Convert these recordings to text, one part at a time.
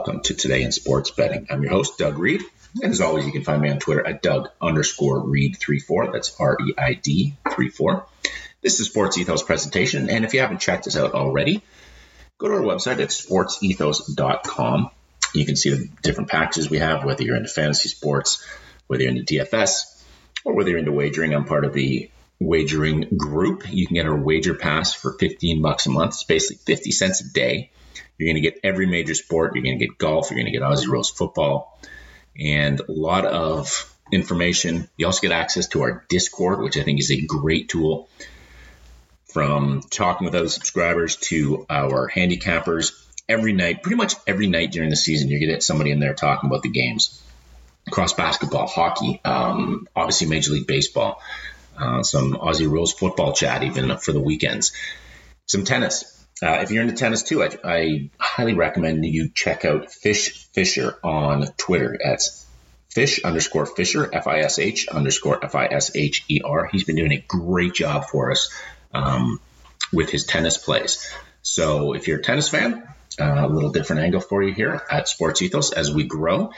welcome to Today in Sports Betting. I'm your host, Doug Reid. And as always, you can find me on Twitter at Doug underscore Reid34. That's R E I D 34. This is Sports Ethos presentation. And if you haven't checked us out already, go to our website at sportsethos.com. You can see the different packages we have, whether you're into fantasy sports, whether you're into DFS, or whether you're into wagering. I'm part of the wagering group. You can get our wager pass for 15 bucks a month. It's basically 50 cents a day. You're going to get every major sport. You're going to get golf. You're going to get Aussie rules football and a lot of information. You also get access to our Discord, which I think is a great tool from talking with other subscribers to our handicappers every night, pretty much every night during the season, you're going to get somebody in there talking about the games across basketball, hockey, um, obviously Major League Baseball, uh, some Aussie rules football chat even for the weekends, some tennis. Uh, if you're into tennis too, I, I, highly recommend you check out Fish Fisher on Twitter. That's Fish underscore Fisher, F I S H underscore F I S H E R. He's been doing a great job for us um, with his tennis plays. So if you're a tennis fan, uh, a little different angle for you here at Sports Ethos as we grow.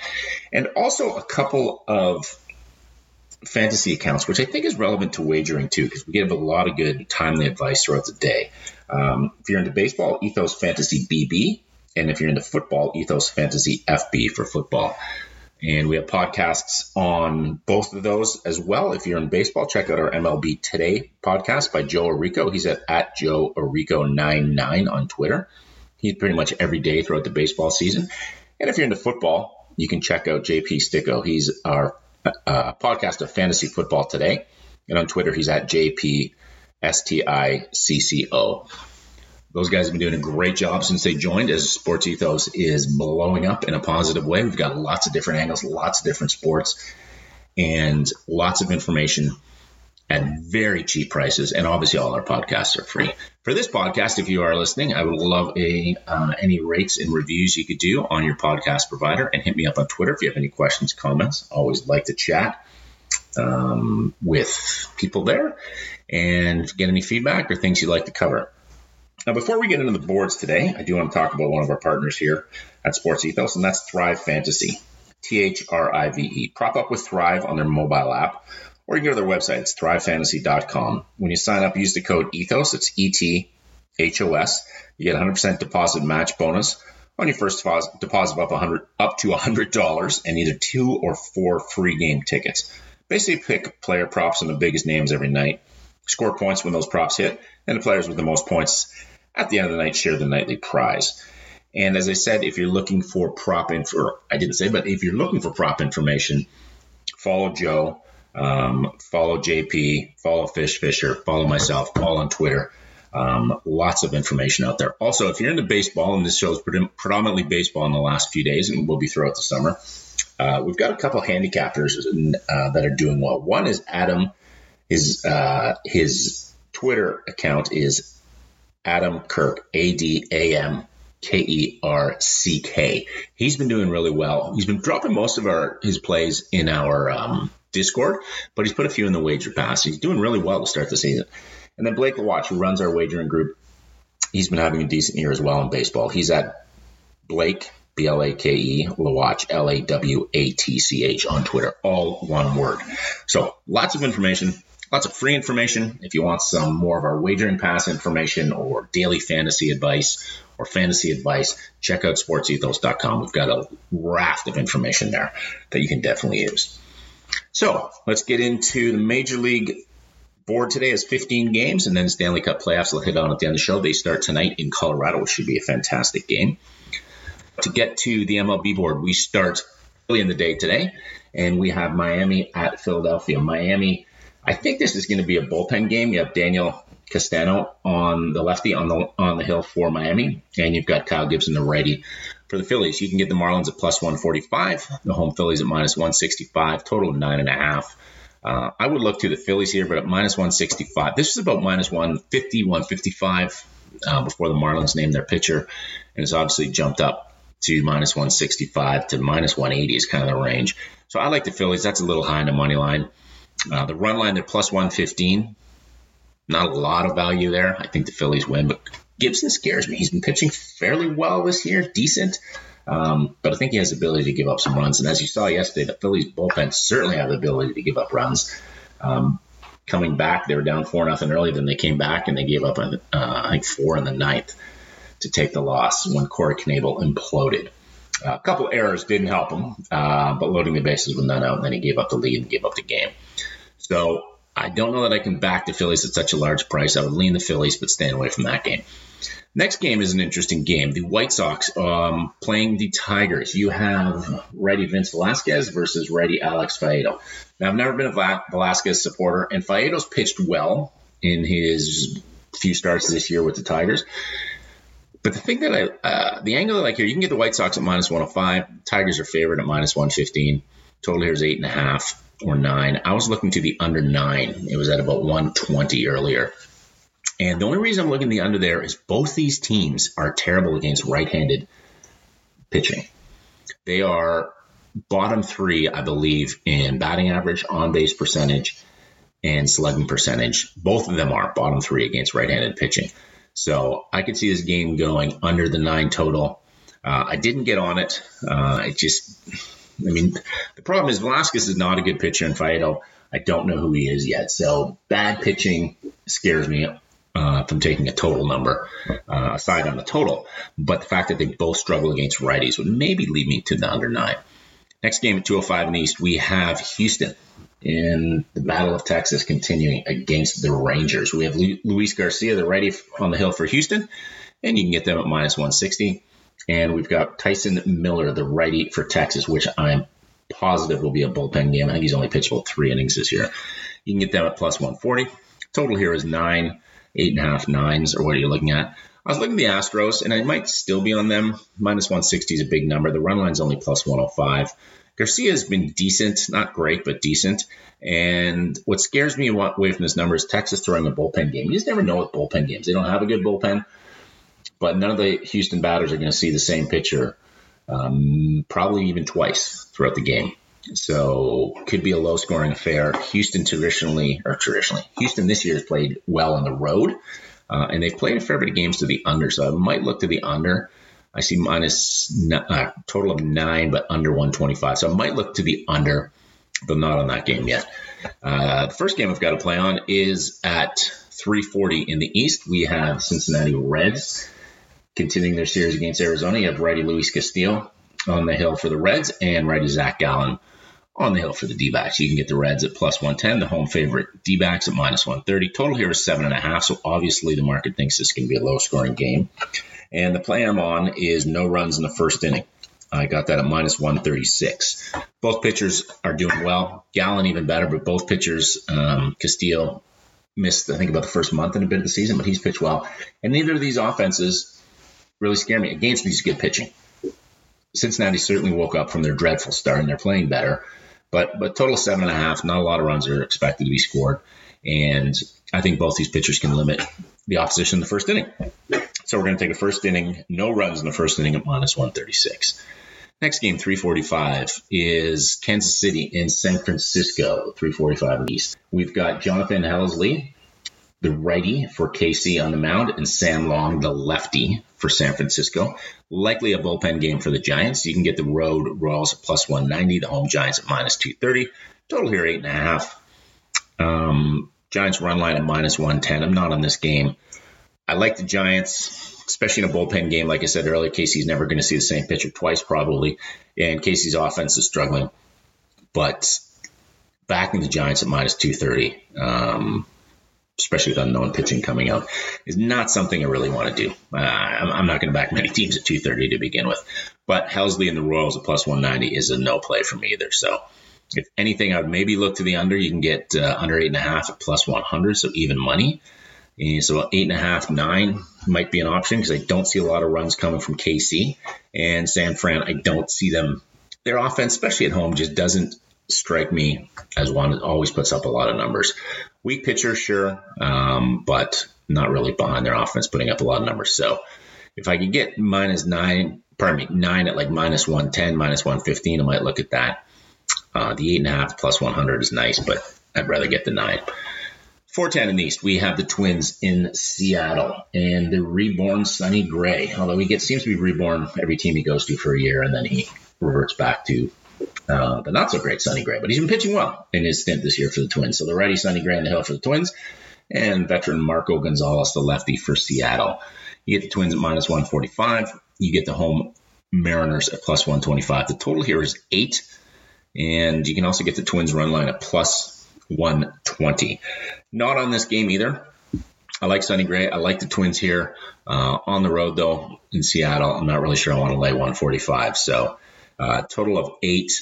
And also a couple of fantasy accounts, which I think is relevant to wagering too, because we give a lot of good timely advice throughout the day. Um, if you're into baseball, Ethos Fantasy BB. And if you're into football, Ethos Fantasy FB for football. And we have podcasts on both of those as well. If you're in baseball, check out our MLB Today podcast by Joe Arico. He's at, at Joe Arico99 on Twitter. He's pretty much every day throughout the baseball season. And if you're into football, you can check out JP Sticco. He's our uh, podcast of Fantasy Football Today. And on Twitter, he's at JP STICCO. Those guys have been doing a great job since they joined as Sports Ethos is blowing up in a positive way. We've got lots of different angles, lots of different sports, and lots of information at very cheap prices. And obviously, all our podcasts are free. For this podcast, if you are listening, I would love a uh, any rates and reviews you could do on your podcast provider, and hit me up on Twitter if you have any questions, comments. Always like to chat um, with people there and get any feedback or things you'd like to cover. Now, before we get into the boards today, I do want to talk about one of our partners here at Sports Ethos, and that's Thrive Fantasy. T H R I V E. Prop up with Thrive on their mobile app, or you can go to their website. It's thrivefantasy.com. When you sign up, use the code ETHOS. It's E T H O S. You get 100% deposit match bonus on your first deposit up 100 up to $100 and either two or four free game tickets. Basically, pick player props on the biggest names every night, score points when those props hit, and the players with the most points at the end of the night share the nightly prize. And as I said, if you're looking for prop info, I didn't say, but if you're looking for prop information, follow Joe, um, follow JP, follow Fish Fisher, follow myself, all on Twitter. Um, lots of information out there. Also, if you're into baseball, and this show's predominantly baseball in the last few days, and will be throughout the summer, uh, we've got a couple handicappers uh, that are doing well. One is Adam. His uh, his Twitter account is Adam Kirk, A D A M K E R C K. He's been doing really well. He's been dropping most of our his plays in our um, Discord, but he's put a few in the wager pass. He's doing really well to start the season. And then Blake Lawatch, who runs our wagering group, he's been having a decent year as well in baseball. He's at Blake B L A K E Lawatch L A W A T C H on Twitter, all one word. So lots of information lots of free information. If you want some more of our wagering pass information or daily fantasy advice or fantasy advice, check out sportsethos.com. We've got a raft of information there that you can definitely use. So let's get into the Major League board today is 15 games, and then Stanley Cup playoffs will hit on at the end of the show. They start tonight in Colorado, which should be a fantastic game. To get to the MLB board, we start early in the day today, and we have Miami at Philadelphia. Miami I think this is going to be a bullpen game. You have Daniel Castano on the lefty on the on the hill for Miami, and you've got Kyle Gibson, the righty for the Phillies. You can get the Marlins at plus 145, the home Phillies at minus 165, total of nine and a half. Uh, I would look to the Phillies here, but at minus 165. This is about minus 150, 155 uh, before the Marlins named their pitcher, and it's obviously jumped up to minus 165 to minus 180 is kind of the range. So I like the Phillies. That's a little high in the money line. Uh, the run line, they're plus 115. Not a lot of value there. I think the Phillies win, but Gibson scares me. He's been pitching fairly well this year, decent. Um, but I think he has the ability to give up some runs. And as you saw yesterday, the Phillies bullpen certainly have the ability to give up runs. Um, coming back, they were down four nothing early. Then they came back and they gave up, uh, I think, four in the ninth to take the loss when Corey Knebel imploded. A couple errors didn't help him, uh, but loading the bases with none out, and then he gave up the lead and gave up the game. So I don't know that I can back the Phillies at such a large price. I would lean the Phillies, but stay away from that game. Next game is an interesting game. The White Sox um, playing the Tigers. You have righty Vince Velasquez versus righty Alex Faedo. Now, I've never been a Velasquez supporter, and Faedo's pitched well in his few starts this year with the Tigers. But the thing that I, uh, the angle I like here, you can get the White Sox at minus 105. Tigers are favored at minus 115. Total here is eight and a half or nine. I was looking to the under nine. It was at about 120 earlier. And the only reason I'm looking the under there is both these teams are terrible against right-handed pitching. They are bottom three, I believe, in batting average, on base percentage, and slugging percentage. Both of them are bottom three against right-handed pitching. So I could see this game going under the nine total. Uh, I didn't get on it. Uh, it just, I mean, the problem is Velasquez is not a good pitcher, and Faedo, I don't know who he is yet. So bad pitching scares me uh, from taking a total number uh, aside on the total. But the fact that they both struggle against righties would maybe lead me to the under nine. Next game at 205 in the East, we have Houston in the Battle of Texas continuing against the Rangers. We have Luis Garcia, the righty on the hill for Houston, and you can get them at minus 160. And we've got Tyson Miller, the righty for Texas, which I'm positive will be a bullpen game. I think he's only pitched about three innings this year. You can get them at plus 140. Total here is nine, eight and a half, nines, or what are you looking at? I was looking at the Astros, and I might still be on them. Minus 160 is a big number. The run line's only plus 105. Garcia has been decent, not great, but decent. And what scares me away from this number is Texas throwing a bullpen game. You just never know with bullpen games. They don't have a good bullpen, but none of the Houston batters are going to see the same pitcher um, probably even twice throughout the game. So could be a low scoring affair. Houston traditionally, or traditionally, Houston this year has played well on the road, uh, and they've played a fair bit of games to the under. So I might look to the under. I see minus uh, total of nine, but under 125. So I might look to the under, but not on that game yet. Uh, the first game I've got to play on is at 340 in the East. We have Cincinnati Reds continuing their series against Arizona. You have righty Luis Castillo on the hill for the Reds and righty Zac Gallen on the hill for the D backs. You can get the Reds at plus 110, the home favorite D backs at minus 130. Total here is 7.5, so obviously the market thinks this can be a low scoring game. And the play I'm on is no runs in the first inning. I got that at minus 136. Both pitchers are doing well. Gallen even better, but both pitchers, um, Castillo missed, I think, about the first month and a bit of the season, but he's pitched well. And neither of these offenses really scare me against these good pitching. Cincinnati certainly woke up from their dreadful start and they're playing better. But but total seven and a half, not a lot of runs are expected to be scored. And I think both these pitchers can limit the opposition in the first inning. So we're going to take a first inning, no runs in the first inning at minus 136. Next game, 345, is Kansas City in San Francisco, 345 East. We've got Jonathan Heasley, the righty for KC on the mound, and Sam Long, the lefty for San Francisco. Likely a bullpen game for the Giants. You can get the road Royals at plus 190, the home Giants at minus 230. Total here, 8.5. Um, Giants run line at minus 110. I'm not on this game. I like the Giants, especially in a bullpen game. Like I said earlier, KC's never going to see the same pitcher twice, probably. And KC's offense is struggling. But backing the Giants at minus 230, um, especially with unknown pitching coming out, is not something I really want to do. Uh, I'm, I'm, not going to back many teams at 230 to begin with. But Helsley and the Royals at plus 190 is a no play for me either. So if anything, I'd maybe look to the under. You can get uh, under eight and a half at plus 100, so even money. And so eight and a half, nine might be an option because I don't see a lot of runs coming from KC and San Fran. I don't see them. Their offense, especially at home, just doesn't strike me as one that always puts up a lot of numbers. Weak pitcher, sure, um, but not really behind their offense putting up a lot of numbers. So if I could get minus nine, pardon me, nine at like minus 110, minus 115, I might look at that. Uh, the eight and a half plus 100 is nice, but I'd rather get the nine. 410 in the East, we have the Twins in Seattle and the reborn Sonny Gray. Although he gets seems to be reborn every team he goes to for a year, and then he reverts back to uh, the not so great Sonny Gray. But he's been pitching well in his stint this year for the Twins. So the righty Sonny Gray in the hill for the Twins, and veteran Marco Gonzales, the lefty for Seattle. You get the Twins at minus 145. You get the home Mariners at plus 125. The total here is eight, and you can also get the Twins run line at plus 120. Not on this game either. I like Sonny Gray. I like the Twins here. Uh, on the road, though, in Seattle, I'm not really sure I want to lay 145. So, uh, total of eight.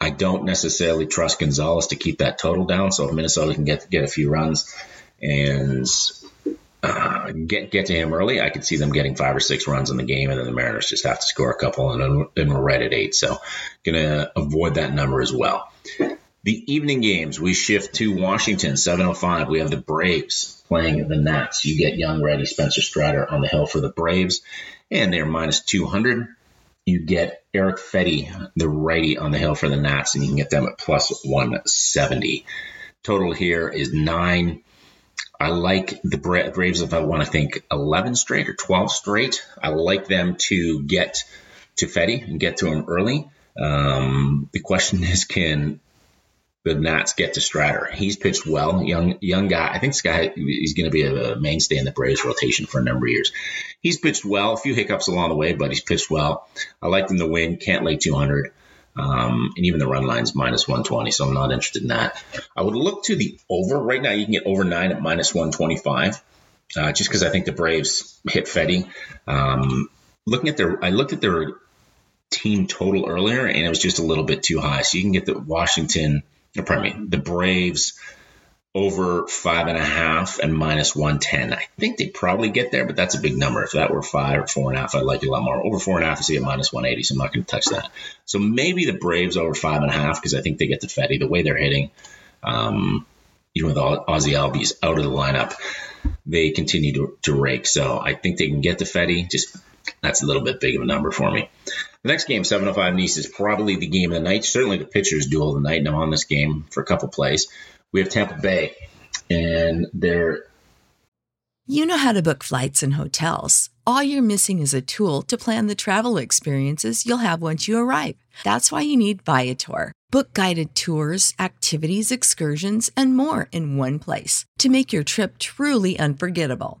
I don't necessarily trust Gonzales to keep that total down. So, if Minnesota can get get a few runs and uh, get get to him early, I could see them getting five or six runs in the game, and then the Mariners just have to score a couple, and then we're right at eight. So, gonna avoid that number as well. The evening games, we shift to Washington, 7:05. We have the Braves playing the Nats. You get young, ready Spencer Strider on the hill for the Braves, and they're minus 200. You get Erick Fedde, the righty, on the hill for the Nats, and you can get them at plus 170. Total here is nine. I like the Braves if I want to think 11 straight or 12 straight. I like them to get to Fedde and get to him early. Um, the question is, can the Nats get to Strider? He's pitched well, young young guy. I think this guy he's going to be a, mainstay in the Braves rotation for a number of years. He's pitched well, a few hiccups along the way, but he's pitched well. I like him to win. Can't lay 200. Um, and even the run line's minus 120, so I'm not interested in that. I would look to the over. Right now, you can get over nine at minus 125, uh, just because I think the Braves hit Fedde. Um, looking at their, I looked at their team total earlier, and it was just a little bit too high. So you can get the Washington, pardon me, the Braves over five and a half and minus 110. I think they probably get there, but that's a big number. If that were five or four and a half, I'd like it a lot more. Over four and a half, I see a minus 180, so I'm not going to touch that. So maybe the Braves over five and a half because I think they get the Fedde the way they're hitting. Um, even with Ozzy Albies out of the lineup, they continue to, to rake. So I think they can get the Fedde. Just that's a little bit big of a number for me. The next game, 705 Nice, is probably the game of the night. Certainly the pitcher's duel of the night. And I'm on this game for a couple plays we have Tampa Bay, and they're. You know how to book flights and hotels. All you're missing is a tool to plan the travel experiences you'll have once you arrive. That's why you need Viator. Book guided tours, activities, excursions, and more in one place to make your trip truly unforgettable.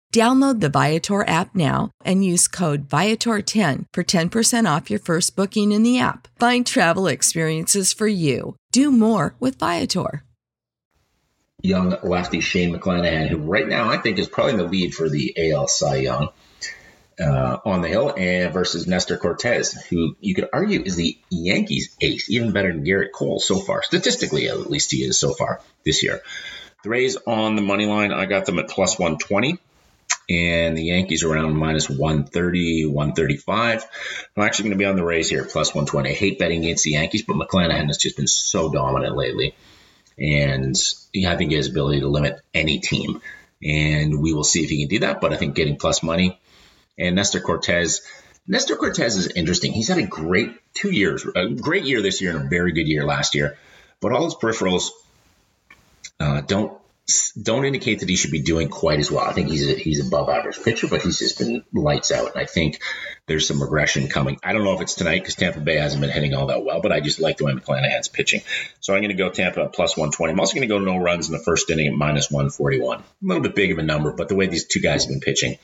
Download the Viator app now and use code Viator10 for 10% off your first booking in the app. Find travel experiences for you. Do more with Viator. Young lefty Shane McClanahan, who right now I think is probably the lead for the AL Cy Young uh, on the hill, and versus Nestor Cortes, who you could argue is the Yankees ace, even better than Gerrit Cole so far. Statistically, at least he is so far this year. The Rays on the money line, I got them at plus 120 and the Yankees around minus 130, 135. I'm actually going to be on the Rays here, at plus 120. I hate betting against the Yankees, but McClanahan has just been so dominant lately. And I think he has ability to limit any team. And we will see if he can do that. But I think getting plus money. And Nestor Cortes. Nestor Cortes is interesting. He's had a great two years, a great year this year and a very good year last year. But all his peripherals uh, don't don't indicate that he should be doing quite as well. I think he's a, he's above average pitcher, but he's just been lights out. And I think there's some regression coming. I don't know if it's tonight because Tampa Bay hasn't been hitting all that well, but I just like the way McClanahan's pitching. So I'm going to go Tampa plus 120. I'm also going to go no runs in the first inning at minus 141. A little bit big of a number, but the way these two guys have been pitching,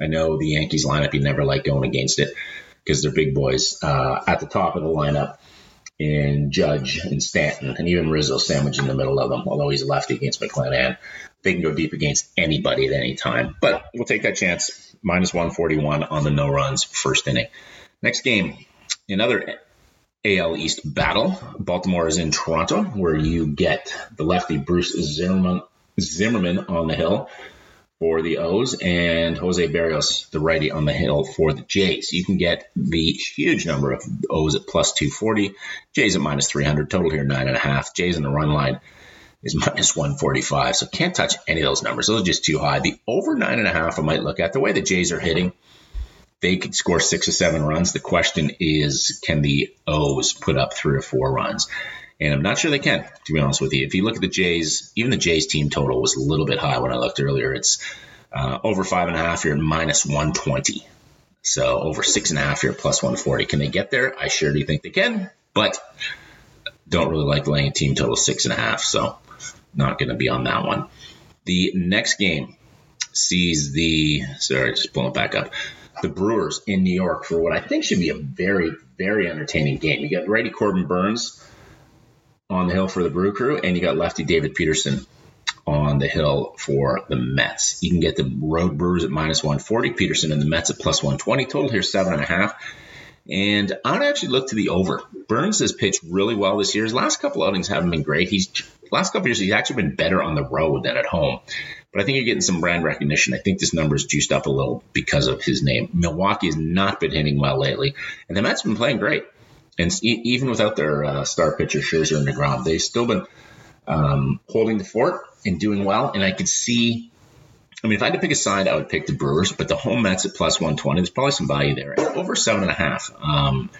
I know the Yankees lineup, you never like going against it because they're big boys. Uh, at the top of the lineup, and Judge and Stanton and even Rizzo sandwiched in the middle of them, although he's a lefty against McClanahan. They can go deep against anybody at any time. But we'll take that chance. Minus 141 on the no runs first inning. Next game, another AL East battle. Baltimore is in Toronto, where you get the lefty Bruce Zimmermann, Zimmerman on the hill for the O's and Jose Berrios, the righty on the hill for the Jays. You can get the huge number of O's at plus 240, Jays at minus 300, total here nine and a half. Jays in the run line is minus 145, so can't touch any of those numbers. Those are just too high. The over nine and a half, I might look at. The way the Jays are hitting, they could score six or seven runs. The question is, can the O's put up three or four runs? And I'm not sure they can, to be honest with you. If you look at the Jays, even the Jays team total was a little bit high when I looked earlier. It's uh, over five and a half, you're at minus 120. So over six and a half, you're plus 140. Can they get there? I sure do think they can, but don't really like laying a team total six and a half. So not going to be on that one. The next game sees the, sorry, just pulling it back up, the Brewers in New York for what I think should be a very, very entertaining game. You got righty Corbin Burnes on the hill for the Brew Crew, and you got lefty David Peterson on the hill for the Mets. You can get the Road Brewers at minus 140, Peterson and the Mets at plus 120. Total here seven and a half. And I'd actually look to the over. Burnes has pitched really well this year. His last couple outings haven't been great. He's last couple years he's actually been better on the road than at home. But I think you're getting some brand recognition. I think this number is juiced up a little because of his name. Milwaukee has not been hitting well lately, and the Mets have been playing great. And even without their uh, star pitcher Scherzer and Degrom, they've still been um, holding the fort and doing well. And I could see. I mean, if I had to pick a side, I would pick the Brewers, but the home Mets at plus 120, there's probably some value there. Over seven and a half. Um,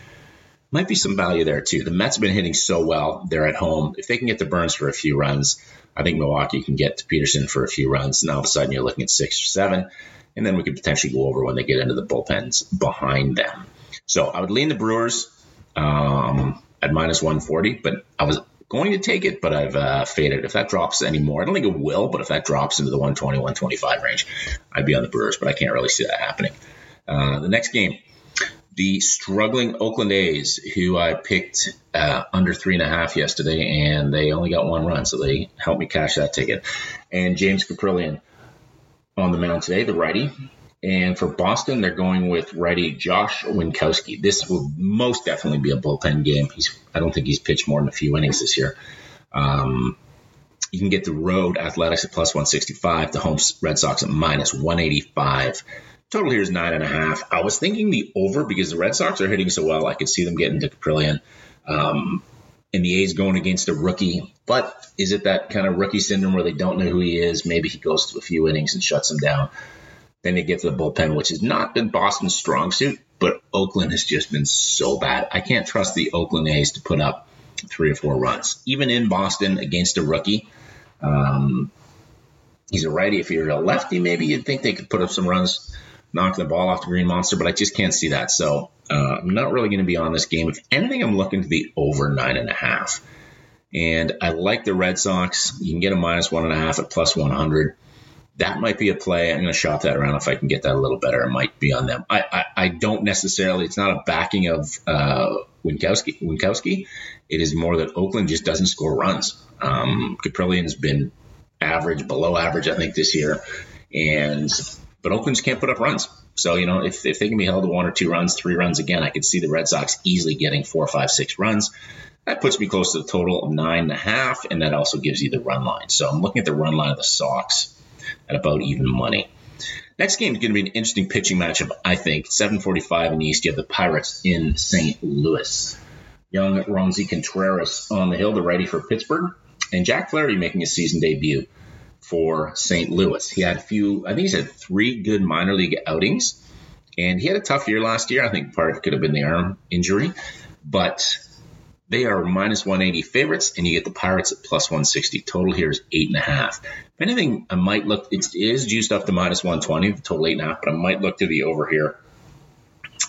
might be some value there too. The Mets have been hitting so well. They're at home. If they can get the Burnes for a few runs, I think Milwaukee can get to Peterson for a few runs. And all of a sudden, you're looking at six or seven. And then we could potentially go over when they get into the bullpens behind them. So I would lean the Brewers um, at minus 140, but I was going to take it, but I've uh, faded. If that drops anymore, I don't think it will, but if that drops into the 120, 125 range, I'd be on the Brewers, but I can't really see that happening. Uh, the next game, the struggling Oakland A's, who I picked uh, under three and a half yesterday, and they only got one run, so they helped me cash that ticket. And James Kaprielian on the mound today, the righty, and for Boston, they're going with righty Josh Winckowski. This will most definitely be a bullpen game. He's I don't think he's pitched more than a few innings this year. Um, you can get the road Athletics at plus 165, the home Red Sox at minus 185. Total here is nine and a half. I was thinking the over because the Red Sox are hitting so well. I could see them getting to Kaprielian. Um, and the A's going against a rookie. But is it that kind of rookie syndrome where they don't know who he is? Maybe he goes to a few innings and shuts them down. Then they get to the bullpen, which has not been Boston's strong suit, but Oakland has just been so bad. I can't trust the Oakland A's to put up three or four runs, even in Boston against a rookie. Um, he's a righty. If you're a lefty, maybe you'd think they could put up some runs, knock the ball off the green monster, but I just can't see that. So uh, I'm not really going to be on this game. If anything, I'm looking to the over nine and a half. And I like the Red Sox. You can get a minus one and a half at plus 100 that might be a play. I'm going to shop that around if I can get that a little better. It might be on them. I, I, I don't necessarily. It's not a backing of uh, Winkowski. Winckowski. It is more that Oakland just doesn't score runs. Um, has been average, below average, I think this year, and but Oakland just can't put up runs. So you know, if, if they can be held to one or two runs, three runs again, I could see the Red Sox easily getting four, five, six runs. That puts me close to the total of nine and a half, and that also gives you the run line. So I'm looking at the run line of the Sox at about even money. Next game is going to be an interesting pitching matchup, I think. 7:45 in the East, you have the Pirates in St. Louis. Young Roansy Contreras on the hill, the righty for Pittsburgh, and Jack Flaherty making his season debut for St. Louis. He had a few, I think he's had three good minor league outings, and he had a tough year last year. I think part of it could have been the arm injury, but they are minus 180 favorites, and you get the Pirates at plus 160. Total here is eight and a half. If anything, I might look. It is juiced up to minus 120, total eight and a half, but I might look to the over here.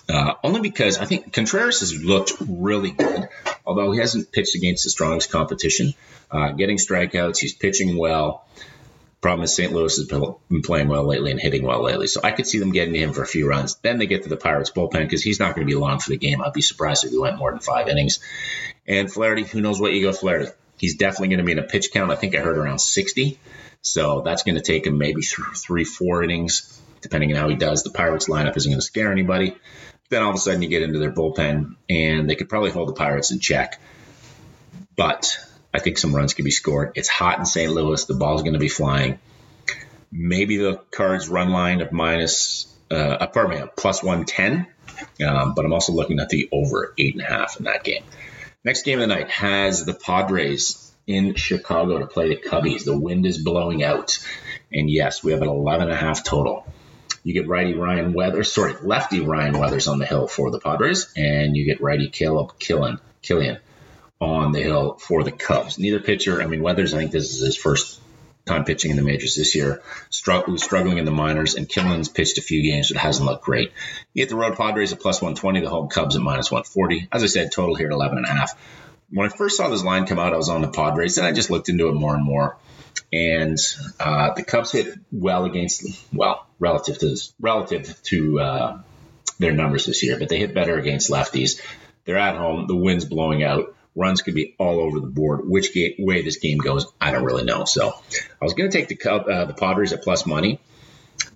Uh, only because I think Contreras has looked really good, although he hasn't pitched against the strongest competition. Uh, getting strikeouts, he's pitching well. Problem is, St. Louis has been playing well lately and hitting well lately, so I could see them getting to him for a few runs. Then they get to the Pirates bullpen because he's not going to be long for the game. I'd be surprised if he went more than five innings. And Flaherty, who knows what you go Flaherty? He's definitely going to be in a pitch count. I think I heard around 60. So that's going to take him maybe three, four innings, depending on how he does. The Pirates lineup isn't going to scare anybody. Then all of a sudden you get into their bullpen, and they could probably hold the Pirates in check. But I think some runs can be scored. It's hot in St. Louis. The ball's going to be flying. Maybe the Cards run line of minus, uh, pardon me, plus 110. Um, but I'm also looking at the over eight and a half in that game. Next game of the night has the Padres in Chicago to play the Cubbies. The wind is blowing out. And yes, we have an 11 and a half total. You get righty Ryan Weathers, sorry, lefty Ryan Weathers on the hill for the Padres, and you get righty Caleb Killen, Kilian on the hill for the Cubs. Neither pitcher, I mean, Weathers, I think this is his first time pitching in the majors this year, struggling, struggling in the minors, and Kilian's pitched a few games, but hasn't looked great. You get the road Padres at plus 120, the home Cubs at minus 140. As I said, total here at 11 and a half. When I first saw this line come out, I was on the Padres, and I just looked into it more and more. And uh, the Cubs hit well against, well, relative to relative to uh, their numbers this year, but they hit better against lefties. They're at home. The wind's blowing out. Runs could be all over the board. Which way this game goes, I don't really know. So I was going to take the uh, the Padres at plus money,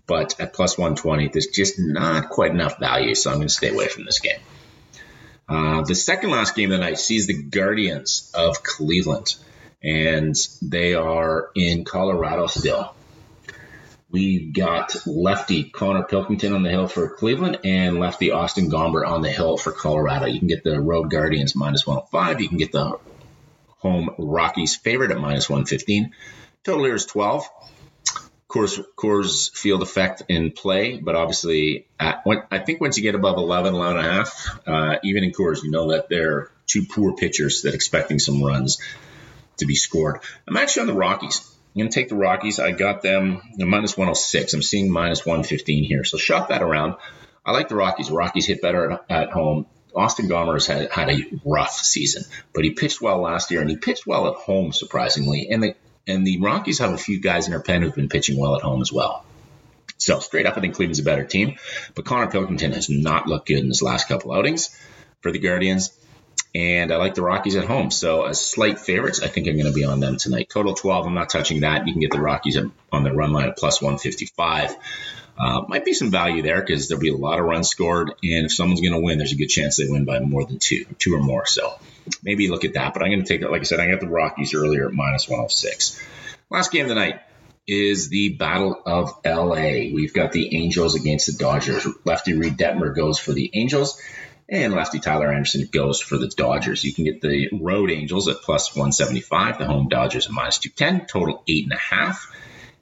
but at plus 120, there's just not quite enough value. So I'm going to stay away from this game. Uh, the second last game of the night sees the Guardians of Cleveland, and they are in Colorado still. We've got lefty Konnor Pilkington on the hill for Cleveland and lefty Austin Gomber on the hill for Colorado. You can get the Road Guardians minus 105. You can get the home Rockies favorite at minus 115. Total here is 12. Coors, Coors field effect in play, but obviously, at, when, I think once you get above 11, 11 and a half, uh, even in Coors, you know that they're two poor pitchers that expecting some runs to be scored. I'm actually on the Rockies. I'm going to take the Rockies. I got them minus 106. I'm seeing minus 115 here. So shop that around. I like the Rockies. Rockies hit better at, at home. Austin Gomber's had had a rough season, but he pitched well last year, and he pitched well at home, surprisingly. And the and the Rockies have a few guys in their pen who've been pitching well at home as well. So straight up, I think Cleveland's a better team, but Konnor Pilkington has not looked good in his last couple outings for the Guardians and I like the Rockies at home. So as slight favorites, I think I'm going to be on them tonight. Total 12, I'm not touching that. You can get the Rockies on the run line at plus 155. Uh, might be some value there because there'll be a lot of runs scored, and if someone's going to win, there's a good chance they win by more than two, two or more. So maybe look at that. But I'm going to take it. Like I said, I got the Rockies earlier at minus 106. Last game of the night is the Battle of LA. We've got the Angels against the Dodgers. Lefty Reid Detmer goes for the Angels. And lefty Tyler Anderson goes for the Dodgers. You can get the road Angels at plus 175, the home Dodgers at minus 210, total eight and a half.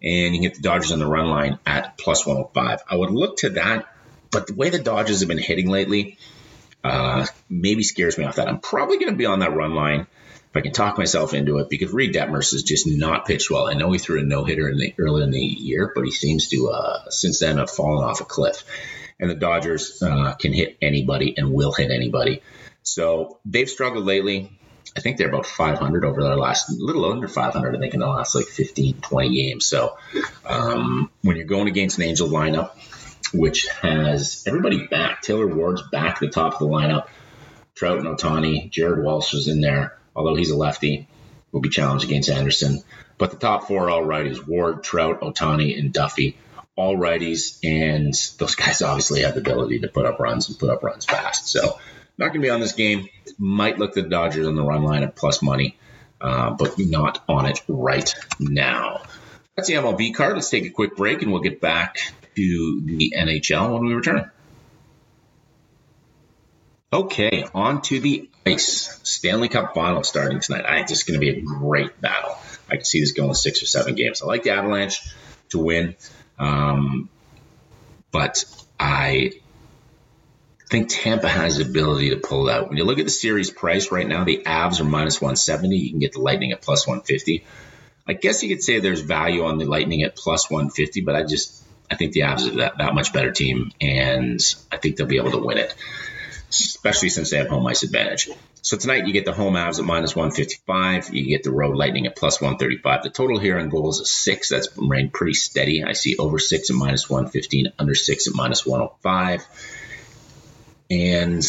And you can get the Dodgers on the run line at plus 105. I would look to that, but the way the Dodgers have been hitting lately uh, maybe scares me off that. I'm probably going to be on that run line if I can talk myself into it because Reid Detmers has just not pitched well. I know he threw a no hitter in the early in the year, but he seems to uh, since then have fallen off a cliff and the Dodgers uh, can hit anybody and will hit anybody. So they've struggled lately. I think they're about 500 over their last, little under 500, I think, in the last like 15, 20 games. So um, when you're going against an Angel lineup, which has everybody back, Taylor Ward's back at the top of the lineup, Trout and Ohtani, Jared Walsh was in there, although he's a lefty, will be challenged against Anderson. But the top four all right, is Ward, Trout, Ohtani, and Duffy all righties, and those guys obviously have the ability to put up runs and put up runs fast. So not going to be on this game. Might look the Dodgers on the run line at plus money, uh, but not on it right now. That's the MLB card. Let's take a quick break, and we'll get back to the NHL when we return. Okay, on to the ice. Stanley Cup final starting tonight. I think this is going to be a great battle. I can see this going six or seven games. I like the Avalanche to win. Um, but I think Tampa has the ability to pull out. When you look at the series price right now, the Avs are minus 170. You can get the Lightning at plus 150. I guess you could say there's value on the Lightning at plus 150, but I just I think the Avs are that, that much better team, and I think they'll be able to win it, especially since they have home ice advantage. So tonight you get the home Avs at minus 155. You get the road Lightning at plus 135. The total here on goals is six. That's remained pretty steady. I see over six at minus 115, under six at minus 105. And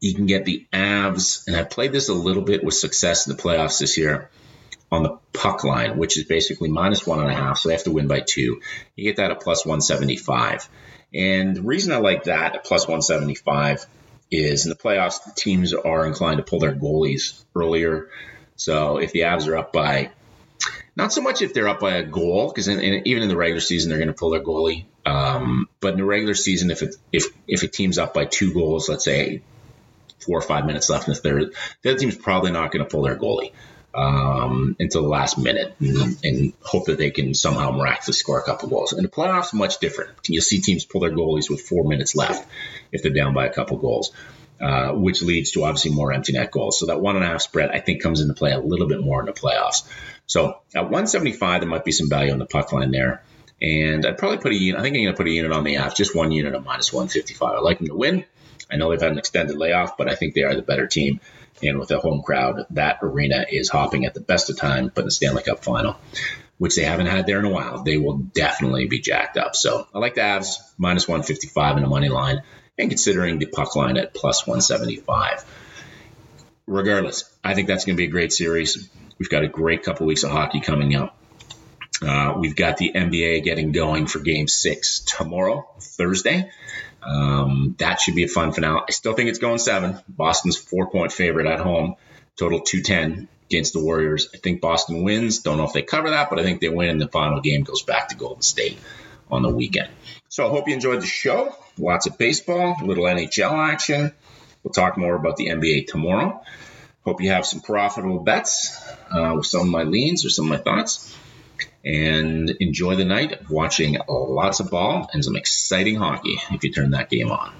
you can get the Avs, and I played this a little bit with success in the playoffs this year on the puck line, which is basically minus one and a half. So they have to win by two. You get that at plus 175. And the reason I like that at plus 175 is in the playoffs, teams are inclined to pull their goalies earlier. So if the Avs are up by, not so much if they're up by a goal, because even in the regular season they're going to pull their goalie. Um, but in the regular season, if it, if if a team's up by two goals, let's say four or five minutes left in the third, the other team's probably not going to pull their goalie um, until the last minute and, and, hope that they can somehow miraculously score a couple goals. And the playoffs much different. You'll see teams pull their goalies with four minutes left if they're down by a couple goals. Uh, which leads to obviously more empty net goals. So that one and a half spread, I think, comes into play a little bit more in the playoffs. So at 175, there might be some value on the puck line there. And I'd probably put a unit, I think I'm going to put a unit on the Avs, just one unit of minus 155. I like them to win. I know they've had an extended layoff, but I think they are the better team. And with a home crowd, that arena is hopping at the best of time, but in the Stanley Cup final, which they haven't had there in a while, they will definitely be jacked up. So I like the Avs minus 155 in the money line, and considering the puck line at plus 175. Regardless, I think that's going to be a great series. We've got a great couple weeks of hockey coming up. Uh, we've got the NBA getting going for game six tomorrow, Thursday. Um, that should be a fun finale. I still think it's going seven. Boston's four point favorite at home, total 210 against the Warriors. I think Boston wins. Don't know if they cover that, but I think they win, and the final game goes back to Golden State on the weekend. So I hope you enjoyed the show. Lots of baseball, a little NHL action. We'll talk more about the NBA tomorrow. Hope you have some profitable bets uh, with some of my leans or some of my thoughts and enjoy the night watching lots of ball and some exciting hockey if you turn that game on.